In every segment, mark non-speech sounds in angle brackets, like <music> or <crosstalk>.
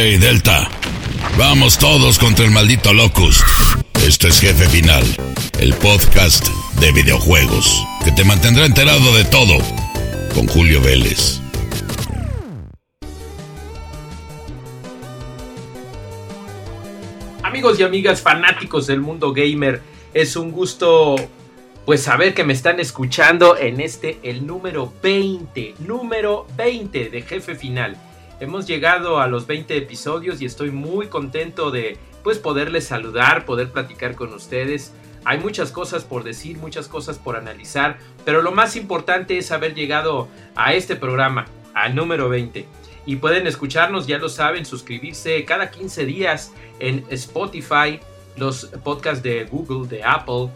Hey, Delta. Vamos todos contra el maldito Locust. Este es Jefe Final, el podcast de videojuegos que te mantendrá enterado de todo con Julio Vélez. Amigos y amigas fanáticos del mundo gamer, es un gusto pues saber que me están escuchando en este el número 20, número 20 de Jefe Final. Hemos llegado a los 20 episodios y estoy muy contento de pues poderles saludar, poder platicar con ustedes. Hay muchas cosas por decir, muchas cosas por analizar, pero lo más importante es haber llegado a este programa, al número 20. Y pueden escucharnos, ya lo saben, suscribirse cada 15 días en Spotify, los podcasts de Google, de Apple,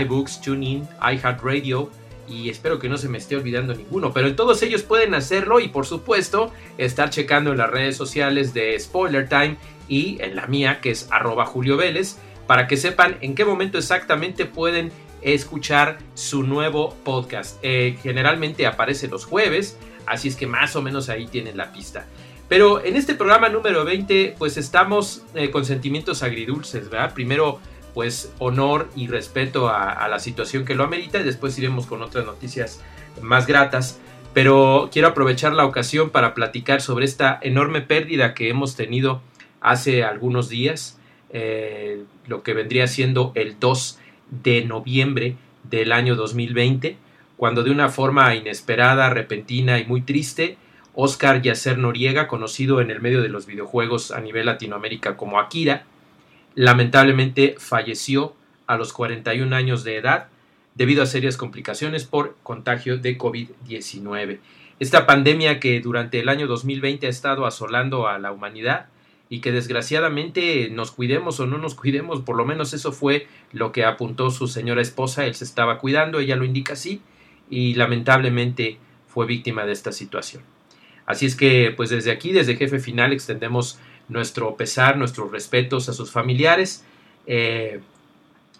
iBooks, TuneIn, iHeartRadio y espero que no se me esté olvidando ninguno, pero todos ellos pueden hacerlo y por supuesto estar checando en las redes sociales de Spoiler Time y en la mía que es arroba Julio Vélez para que sepan en qué momento exactamente pueden escuchar su nuevo podcast. Eh, generalmente aparece los jueves, así es que más o menos ahí tienen la pista. Pero en este programa número 20 pues estamos eh, con sentimientos agridulces, ¿verdad? Primero pues honor y respeto a, la situación que lo amerita y después iremos con otras noticias más gratas. Pero quiero aprovechar la ocasión para platicar sobre esta enorme pérdida que hemos tenido hace algunos días, eh, lo que vendría siendo el 2 de noviembre del año 2020, cuando de una forma inesperada, repentina y muy triste, Oscar Yacer Noriega, conocido en el medio de los videojuegos a nivel Latinoamérica como Akira, lamentablemente falleció a los 41 años de edad debido a serias complicaciones por contagio de COVID-19. Esta pandemia que durante el año 2020 ha estado asolando a la humanidad y que desgraciadamente nos cuidemos o no nos cuidemos, por lo menos eso fue lo que apuntó su señora esposa, él se estaba cuidando, ella lo indica así, y lamentablemente fue víctima de esta situación. Así es que, pues desde aquí, desde Jefe Final, extendemos nuestro pesar, nuestros respetos a sus familiares. Eh,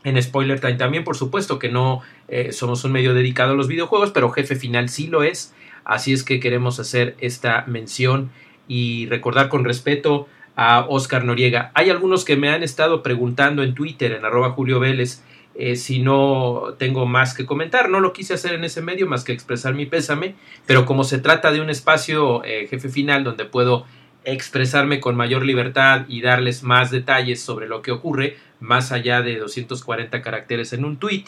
en Spoiler Time también, por supuesto que no eh, somos un medio dedicado a los videojuegos, pero Jefe Final sí lo es. Así es que queremos hacer esta mención y recordar con respeto a Oscar Noriega. Hay algunos que me han estado preguntando en Twitter, en arroba Julio Vélez, eh, si no tengo más que comentar. No lo quise hacer en ese medio más que expresar mi pésame, pero como se trata de un espacio jefe final donde puedo expresarme con mayor libertad y darles más detalles sobre lo que ocurre, más allá de 240 caracteres en un tweet,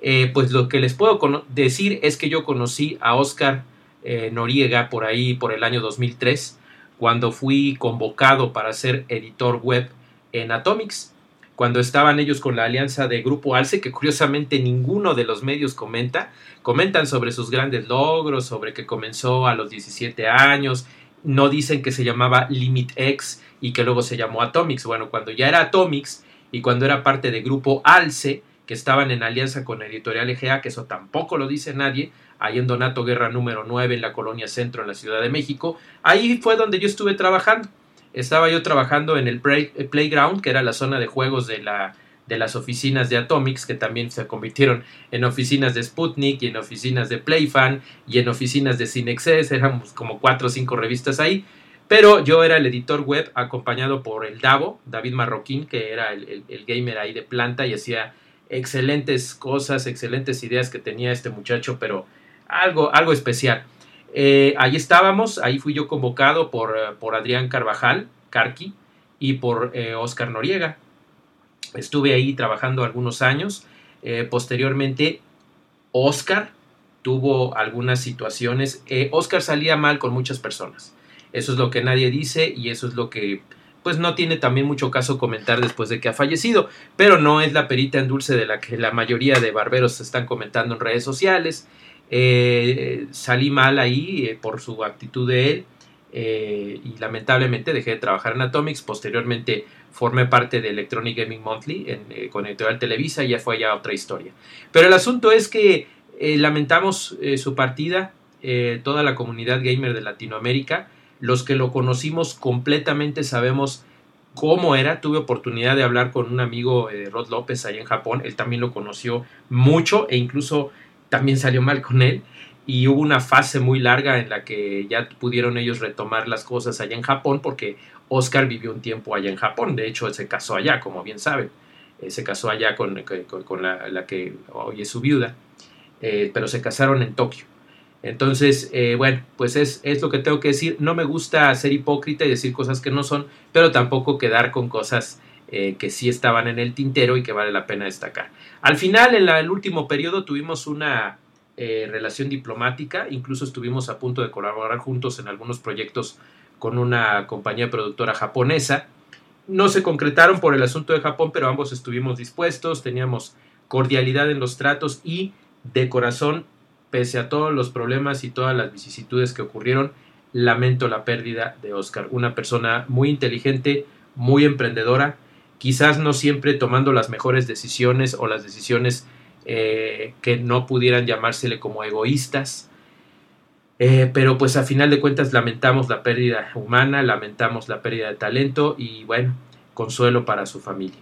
eh, pues lo que les puedo decir es que yo conocí a Oscar eh, Noriega por ahí, por el año 2003, cuando fui convocado para ser editor web en Atomics, cuando estaban ellos con la alianza de Grupo Alce, que curiosamente ninguno de los medios comenta, comentan sobre sus grandes logros, sobre que comenzó a los 17 años, no dicen que se llamaba Limit X y que luego se llamó Atomics. Bueno, cuando ya era Atomics y cuando era parte de grupo Alce, que estaban en alianza con Editorial EGA, que eso tampoco lo dice nadie, ahí en Donato Guerra número 9 en la Colonia Centro en la Ciudad de México, ahí fue donde yo estuve trabajando. Estaba yo trabajando en el Playground, que era la zona de juegos de la de las oficinas de Atomics, que también se convirtieron en oficinas de Sputnik y en oficinas de Playfan y en oficinas de Cinexes, éramos como cuatro o cinco revistas ahí, pero yo era el editor web acompañado por el Davo, David Marroquín, que era el, gamer ahí de planta y hacía excelentes cosas, excelentes ideas que tenía este muchacho, pero algo, algo especial. Eh, ahí estábamos, ahí fui yo convocado por, por Adrián Carvajal, Carqui, y por eh, Oscar Noriega, Estuve ahí trabajando algunos años. Eh, posteriormente, Oscar tuvo algunas situaciones. Eh, Oscar salía mal con muchas personas. Eso es lo que nadie dice y eso es lo que pues no tiene también mucho caso comentar después de que ha fallecido, pero no es la perita en dulce de la que la mayoría de barberos están comentando en redes sociales. Eh, salí mal ahí por su actitud de él y lamentablemente dejé de trabajar en Atomics. Posteriormente formé parte de Electronic Gaming Monthly en, eh, con Editorial Televisa y ya fue ya otra historia. Pero el asunto es que eh, lamentamos eh, su partida, toda la comunidad gamer de Latinoamérica, los que lo conocimos completamente sabemos cómo era. Tuve oportunidad de hablar con un amigo, Rod López, allá en Japón, él también lo conoció mucho e incluso también salió mal con él. Y hubo una fase muy larga en la que ya pudieron ellos retomar las cosas allá en Japón porque Oscar vivió un tiempo allá en Japón, de hecho se casó allá, como bien saben, eh, se casó allá con, con, la, que hoy es su viuda, eh, pero se casaron en Tokio. Entonces, eh, bueno, pues es, es, lo que tengo que decir. No me gusta ser hipócrita y decir cosas que no son, pero tampoco quedar con cosas que sí estaban en el tintero y que vale la pena destacar. Al final, en el último periodo, tuvimos una relación diplomática, incluso estuvimos a punto de colaborar juntos en algunos proyectos con una compañía productora japonesa. No se concretaron por el asunto de Japón, pero ambos estuvimos dispuestos, teníamos cordialidad en los tratos y de corazón, pese a todos los problemas y todas las vicisitudes que ocurrieron, lamento la pérdida de Oscar, una persona muy inteligente, muy emprendedora, quizás no siempre tomando las mejores decisiones o las decisiones eh, que no pudieran llamársele como egoístas, eh, pero pues a final de cuentas lamentamos la pérdida humana, lamentamos la pérdida de talento y bueno, consuelo para su familia.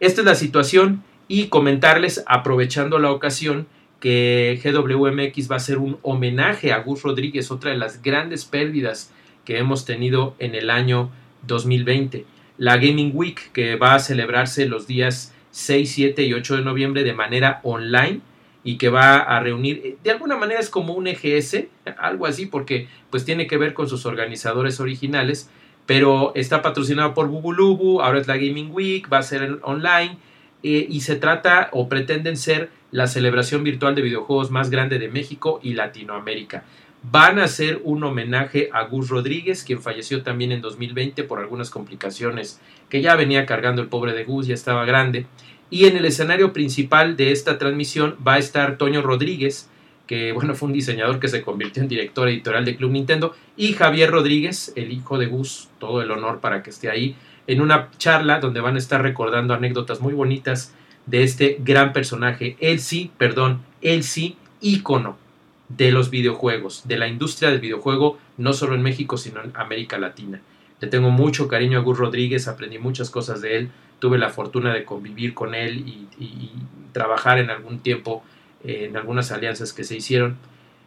Esta es la situación y comentarles, aprovechando la ocasión, que GWMX va a ser un homenaje a Gus Rodríguez, otra de las grandes pérdidas que hemos tenido en el año 2020. La Gaming Week, que va a celebrarse los días 6, 7 y 8 de noviembre de manera online, y que va a reunir, eh, de alguna manera es como un EGS, algo así, porque pues tiene que ver con sus organizadores originales, pero está patrocinado por Bubulubu, ahora es la Gaming Week, va a ser online, eh, y se trata o pretenden ser la celebración virtual de videojuegos más grande de México y Latinoamérica. Van a hacer un homenaje a Gus Rodríguez, quien falleció también en 2020 por algunas complicaciones que ya venía cargando el pobre de Gus, ya estaba grande. Y en el escenario principal de esta transmisión va a estar Toño Rodríguez, que bueno, fue un diseñador que se convirtió en director editorial de Club Nintendo, y Javier Rodríguez, el hijo de Gus, todo el honor para que esté ahí, en una charla donde van a estar recordando anécdotas muy bonitas de este gran personaje, él sí, perdón, él sí, ícono de los videojuegos, de la industria del videojuego, no solo en México, sino en América Latina. Le tengo mucho cariño a Gus Rodríguez, aprendí muchas cosas de él, tuve la fortuna de convivir con él y, trabajar en algún tiempo eh, en algunas alianzas que se hicieron.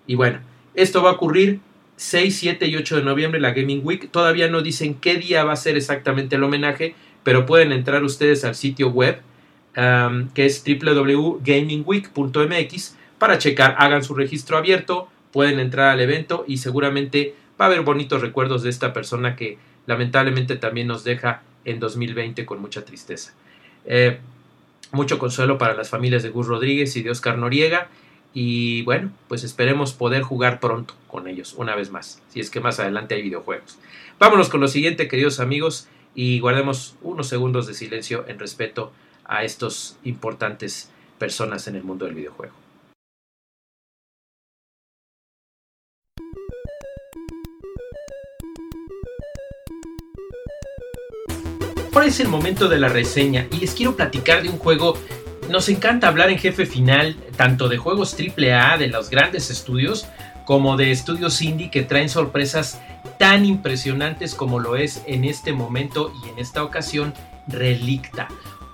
Y bueno, esto va a ocurrir 6, 7 y 8 de noviembre, la Gaming Week. Todavía no dicen qué día va a ser exactamente el homenaje, pero pueden entrar ustedes al sitio web que es www.gamingweek.mx para checar, hagan su registro abierto, pueden entrar al evento y seguramente va a haber bonitos recuerdos de esta persona que lamentablemente también nos deja en 2020 con mucha tristeza. Eh, mucho consuelo para las familias de Gus Rodríguez y de Oscar Noriega. Y bueno, pues esperemos poder jugar pronto con ellos una vez más, si es que más adelante hay videojuegos. Vámonos con lo siguiente, queridos amigos, y guardemos unos segundos de silencio en respeto a estos importantes personas en el mundo del videojuego. Ahora es el momento de la reseña y les quiero platicar de un juego. Nos encanta hablar en jefe final tanto de juegos AAA de los grandes estudios como de estudios indie que traen sorpresas tan impresionantes como lo es en este momento y en esta ocasión Relicta.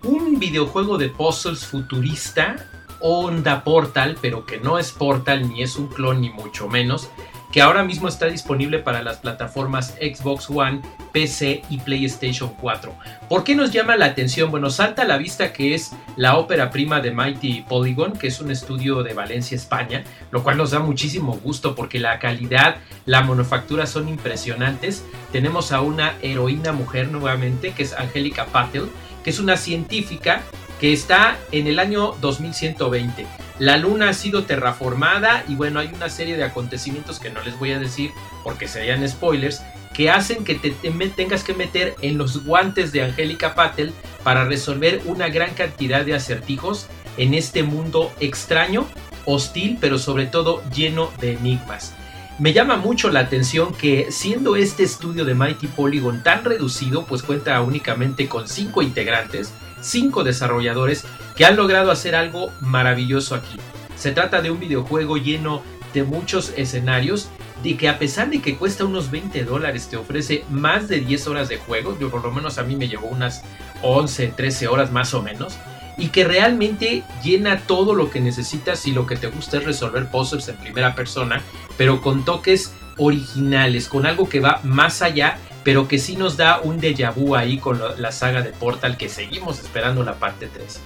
Un videojuego de puzzles futurista, onda Portal, pero que no es Portal ni es un clon ni mucho menos, que ahora mismo está disponible para las plataformas Xbox One, PC y PlayStation 4. ¿Por qué nos llama la atención? Bueno, salta a la vista que es la ópera prima de Mighty Polygon, que es un estudio de Valencia, España, lo cual nos da muchísimo gusto porque la calidad, la manufactura son impresionantes. Tenemos a una heroína mujer nuevamente, que es Angélica Patel, que es una científica que está en el año 2120 la luna ha sido terraformada y bueno, hay una serie de acontecimientos que no les voy a decir porque serían spoilers, que hacen que te, tengas que meter en los guantes de Angélica Patel para resolver una gran cantidad de acertijos en este mundo extraño, hostil, pero sobre todo lleno de enigmas. Me llama mucho la atención que siendo este estudio de Mighty Polygon tan reducido, pues cuenta únicamente con 5 integrantes, 5 desarrolladores que han logrado hacer algo maravilloso aquí. Se trata de un videojuego lleno de muchos escenarios de que a pesar de que cuesta unos 20 dólares te ofrece más de 10 horas de juego, por lo menos a mí me llevó unas 11, 13 horas más o menos, y que realmente llena todo lo que necesitas si lo que te gusta es resolver puzzles en primera persona, pero con toques originales, con algo que va más allá, pero que sí nos da un déjà vu ahí con la saga de Portal que seguimos esperando la parte 3.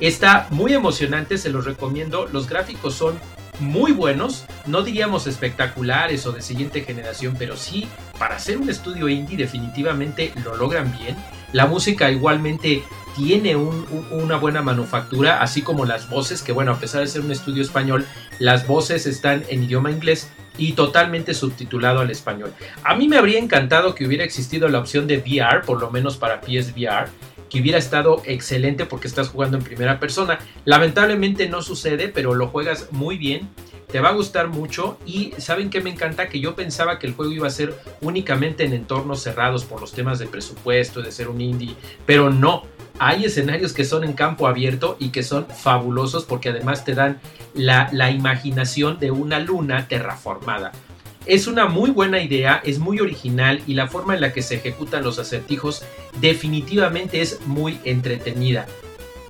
Está muy emocionante, se los recomiendo. Los gráficos son muy buenos, no diríamos espectaculares o de siguiente generación, pero sí, para hacer un estudio indie definitivamente lo logran bien. La música igualmente tiene una buena manufactura, así como las voces, que bueno, a pesar de ser un estudio español, las voces están en idioma inglés y totalmente subtitulado al español. A mí me habría encantado que hubiera existido la opción de VR, por lo menos para PSVR, que hubiera estado excelente porque estás jugando en primera persona. Lamentablemente no sucede, pero lo juegas muy bien. Te va a gustar mucho y saben que me encanta que yo pensaba que el juego iba a ser únicamente en entornos cerrados por los temas de presupuesto, de ser un indie, pero no. Hay escenarios que son en campo abierto y que son fabulosos porque además te dan la, la imaginación de una luna terraformada. Es una muy buena idea, es muy original y la forma en la que se ejecutan los acertijos definitivamente es muy entretenida.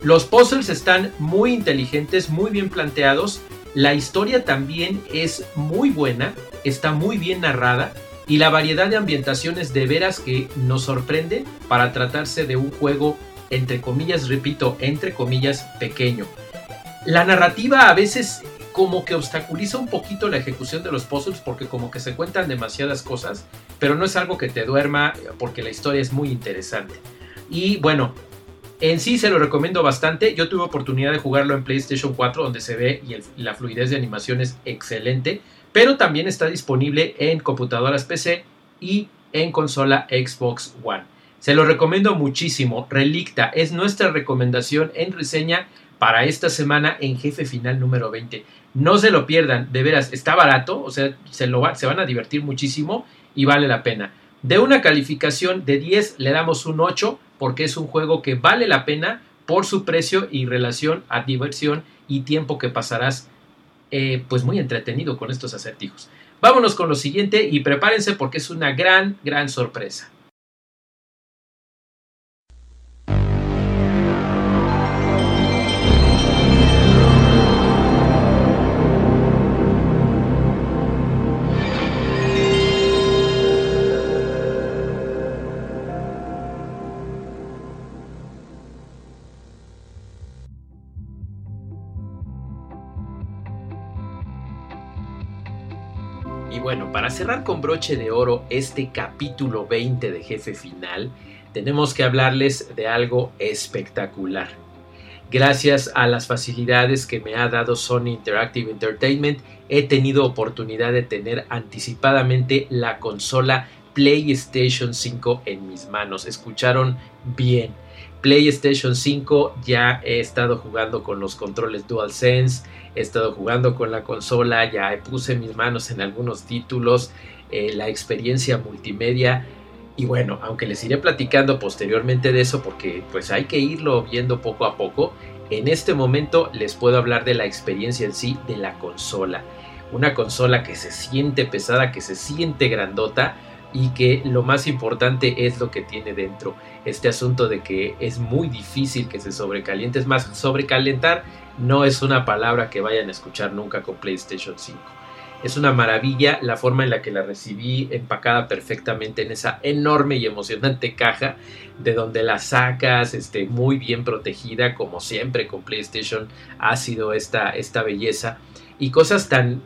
Los puzzles están muy inteligentes, muy bien planteados. La historia también es muy buena, está muy bien narrada y la variedad de ambientaciones de veras que nos sorprende para tratarse de un juego entre comillas, repito, entre comillas, pequeño. La narrativa a veces como que obstaculiza un poquito la ejecución de los puzzles porque como que se cuentan demasiadas cosas, pero no es algo que te duerma porque la historia es muy interesante. Y bueno, en sí se lo recomiendo bastante. Yo tuve oportunidad de jugarlo en PlayStation 4 donde se ve y la fluidez de animación es excelente, pero también está disponible en computadoras PC y en consola Xbox One. Se lo recomiendo muchísimo. Relicta es nuestra recomendación en reseña para esta semana en Jefe Final número 20. No se lo pierdan, de veras, está barato, o sea, se, lo se van a divertir muchísimo y vale la pena. De una calificación de 10 le damos un 8 porque es un juego que vale la pena por su precio y relación a diversión y tiempo que pasarás eh, pues muy entretenido con estos acertijos. Vámonos con lo siguiente y prepárense porque es una gran, gran sorpresa. Y bueno, para cerrar con broche de oro este capítulo 20 de Jefe Final, tenemos que hablarles de algo espectacular. Gracias a las facilidades que me ha dado Sony Interactive Entertainment, he tenido oportunidad de tener anticipadamente la consola PlayStation 5 en mis manos. Escucharon bien. PlayStation 5 ya he estado jugando con los controles DualSense, he estado jugando con la consola, ya puse mis manos en algunos títulos, eh, la experiencia multimedia y bueno, aunque les iré platicando posteriormente de eso porque pues hay que irlo viendo poco a poco, en este momento les puedo hablar de la experiencia en sí de la consola. Una consola que se siente pesada, que se siente grandota, y que lo más importante es lo que tiene dentro. Este asunto de que es muy difícil que se sobrecaliente. Es más, sobrecalentar no es una palabra que vayan a escuchar nunca con PlayStation 5. Es una maravilla la forma en la que la recibí empacada perfectamente en esa enorme y emocionante caja de donde la sacas este, muy bien protegida como siempre con PlayStation ha sido esta, esta belleza y cosas tan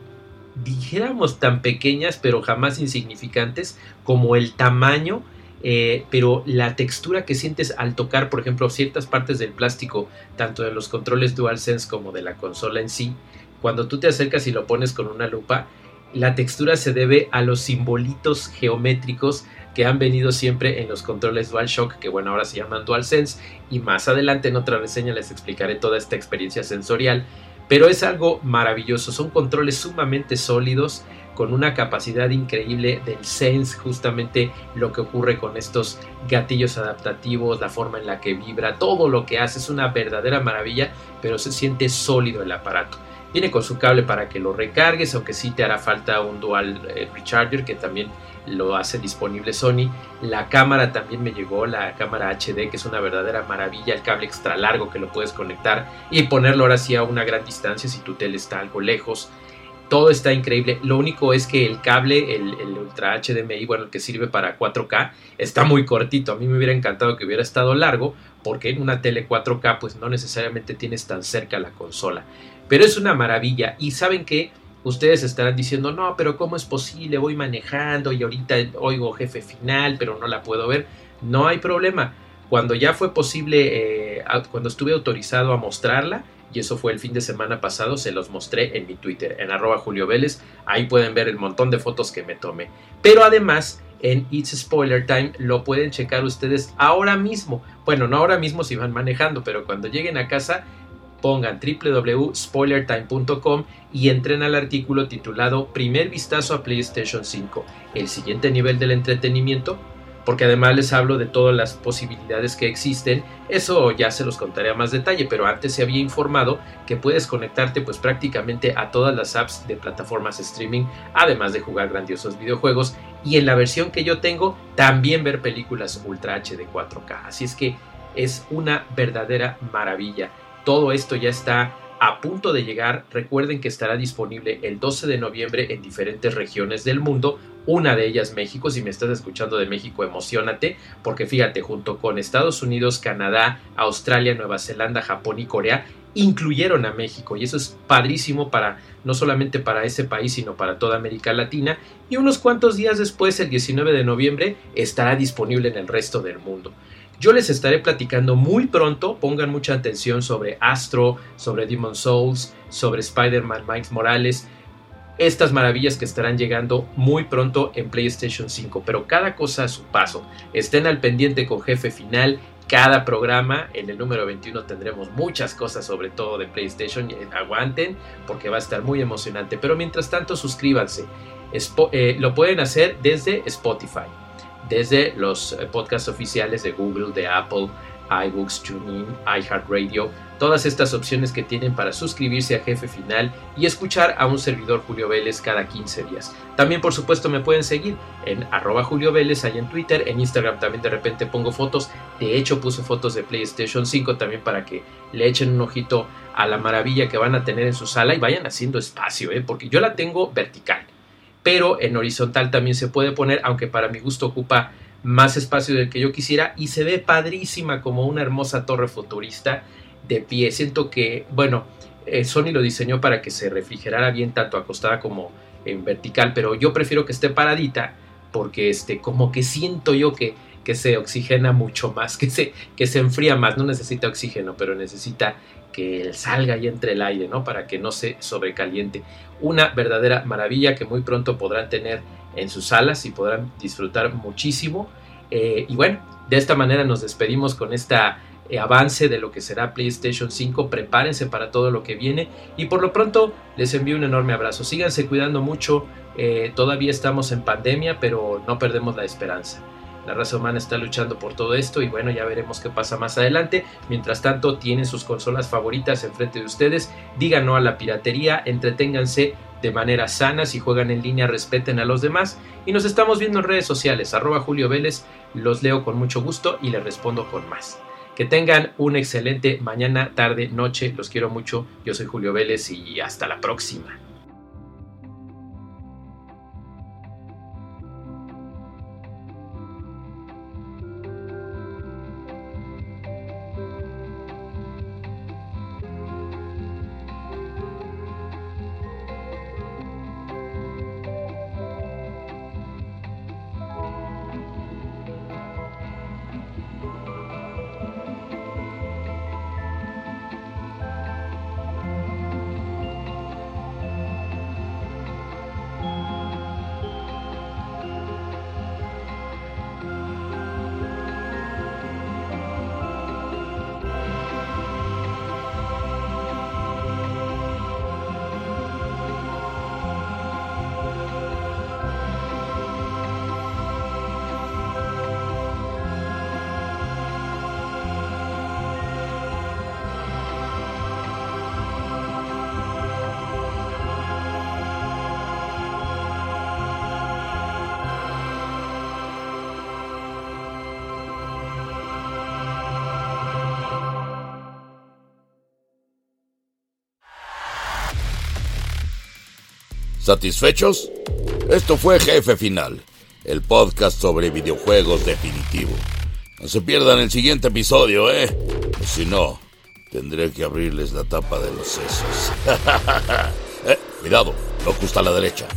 dijéramos tan pequeñas pero jamás insignificantes como el tamaño eh, pero la textura que sientes al tocar, por ejemplo, ciertas partes del plástico, tanto de los controles DualSense como de la consola en sí, cuando tú te acercas y lo pones con una lupa, la textura se debe a los simbolitos geométricos que han venido siempre en los controles DualShock, que bueno, ahora se llaman DualSense, y más adelante en otra reseña les explicaré toda esta experiencia sensorial pero es algo maravilloso, son controles sumamente sólidos con una capacidad increíble del sense, justamente lo que ocurre con estos gatillos adaptativos, la forma en la que vibra, todo lo que hace es una verdadera maravilla, pero se siente sólido el aparato. Viene con su cable para que lo recargues, aunque sí te hará falta un dual eh, recharger que también lo hace disponible Sony. La cámara también me llegó, la cámara HD, que es una verdadera maravilla, el cable extra largo que lo puedes conectar y ponerlo ahora sí a una gran distancia si tu tele está algo lejos. Todo está increíble. Lo único es que el cable, el, el, Ultra HDMI, bueno, el que sirve para 4K, está muy cortito. A mí me hubiera encantado que hubiera estado largo, porque en una tele 4K, pues no necesariamente tienes tan cerca la consola. Pero es una maravilla. Y saben que Ustedes estarán diciendo, no, pero ¿cómo es posible? Voy manejando y ahorita oigo jefe final, pero no la puedo ver. No hay problema. Cuando ya fue posible, eh, cuando estuve autorizado a mostrarla, y eso fue el fin de semana pasado, se los mostré en mi Twitter, en arroba Julio Vélez. Ahí pueden ver el montón de fotos que me tomé. Pero además, en It's Spoiler Time lo pueden checar ustedes ahora mismo. Bueno, no ahora mismo si van manejando, pero cuando lleguen a casa pongan www.spoilertime.com y entren al artículo titulado Primer vistazo a PlayStation 5, el siguiente nivel del entretenimiento, porque además les hablo de todas las posibilidades que existen, eso ya se los contaré a más detalle, pero antes se había informado que puedes conectarte pues prácticamente a todas las apps de plataformas streaming, además de jugar grandiosos videojuegos. Y en la versión que yo tengo también ver películas Ultra HD 4K, así es que es una verdadera maravilla. Todo esto ya está a punto de llegar. Recuerden que estará disponible el 12 de noviembre en diferentes regiones del mundo. Una de ellas México. Si me estás escuchando de México, emocionate. Porque fíjate, junto con Estados Unidos, Canadá, Australia, Nueva Zelanda, Japón y Corea, incluyeron a México. Y eso es padrísimo para no solamente para ese país, sino para toda América Latina. Y unos cuantos días después, el 19 de noviembre, estará disponible en el resto del mundo. Yo les estaré platicando muy pronto, pongan mucha atención sobre Astro, sobre Demon Souls, sobre Spider-Man Miles Morales, estas maravillas que estarán llegando muy pronto en PlayStation 5, pero cada cosa a su paso. Estén al pendiente con Jefe Final, cada programa, en el número 21 tendremos muchas cosas sobre todo de PlayStation, aguanten porque va a estar muy emocionante, pero mientras tanto suscríbanse, eh, lo pueden hacer desde Spotify desde los eh, podcasts oficiales de Google, de Apple, iBooks, TuneIn, iHeartRadio, todas estas opciones que tienen para suscribirse a Jefe Final y escuchar a un servidor Julio Vélez cada 15 días. También por supuesto me pueden seguir en arroba Julio Vélez ahí en Twitter, en Instagram también de repente pongo fotos, de hecho puse fotos de PlayStation 5 también para que le echen un ojito a la maravilla que van a tener en su sala y vayan haciendo espacio, ¿eh? porque yo la tengo vertical pero en horizontal también se puede poner, aunque para mi gusto ocupa más espacio del que yo quisiera y se ve padrísima como una hermosa torre futurista de pie. Siento que, bueno, eh, Sony lo diseñó para que se refrigerara bien tanto acostada como en vertical, pero yo prefiero que esté paradita porque este, como que siento yo que, que se oxigena mucho más, que se, que se enfría más, no necesita oxígeno, pero necesita que salga y entre el aire, ¿no? Para que no se sobrecaliente. Una verdadera maravilla que muy pronto podrán tener en sus salas y podrán disfrutar muchísimo. Eh, y bueno, de esta manera nos despedimos con este avance de lo que será PlayStation 5. Prepárense para todo lo que viene y por lo pronto les envío un enorme abrazo. Síganse cuidando mucho. Eh, todavía estamos en pandemia, pero no perdemos la esperanza. La raza humana está luchando por todo esto y bueno, ya veremos qué pasa más adelante. Mientras tanto, tienen sus consolas favoritas enfrente de ustedes. Digan no a la piratería, entreténganse de manera sana, si juegan en línea respeten a los demás y nos estamos viendo en redes sociales, arroba Julio Vélez, los leo con mucho gusto y les respondo con más. Que tengan un excelente mañana, tarde, noche, los quiero mucho, yo soy Julio Vélez y hasta la próxima. ¿Satisfechos? Esto fue Jefe Final, el podcast sobre videojuegos definitivo. No se pierdan el siguiente episodio, ¿eh? Si no, tendré que abrirles la tapa de los sesos. <laughs> eh, cuidado, no justo a la derecha.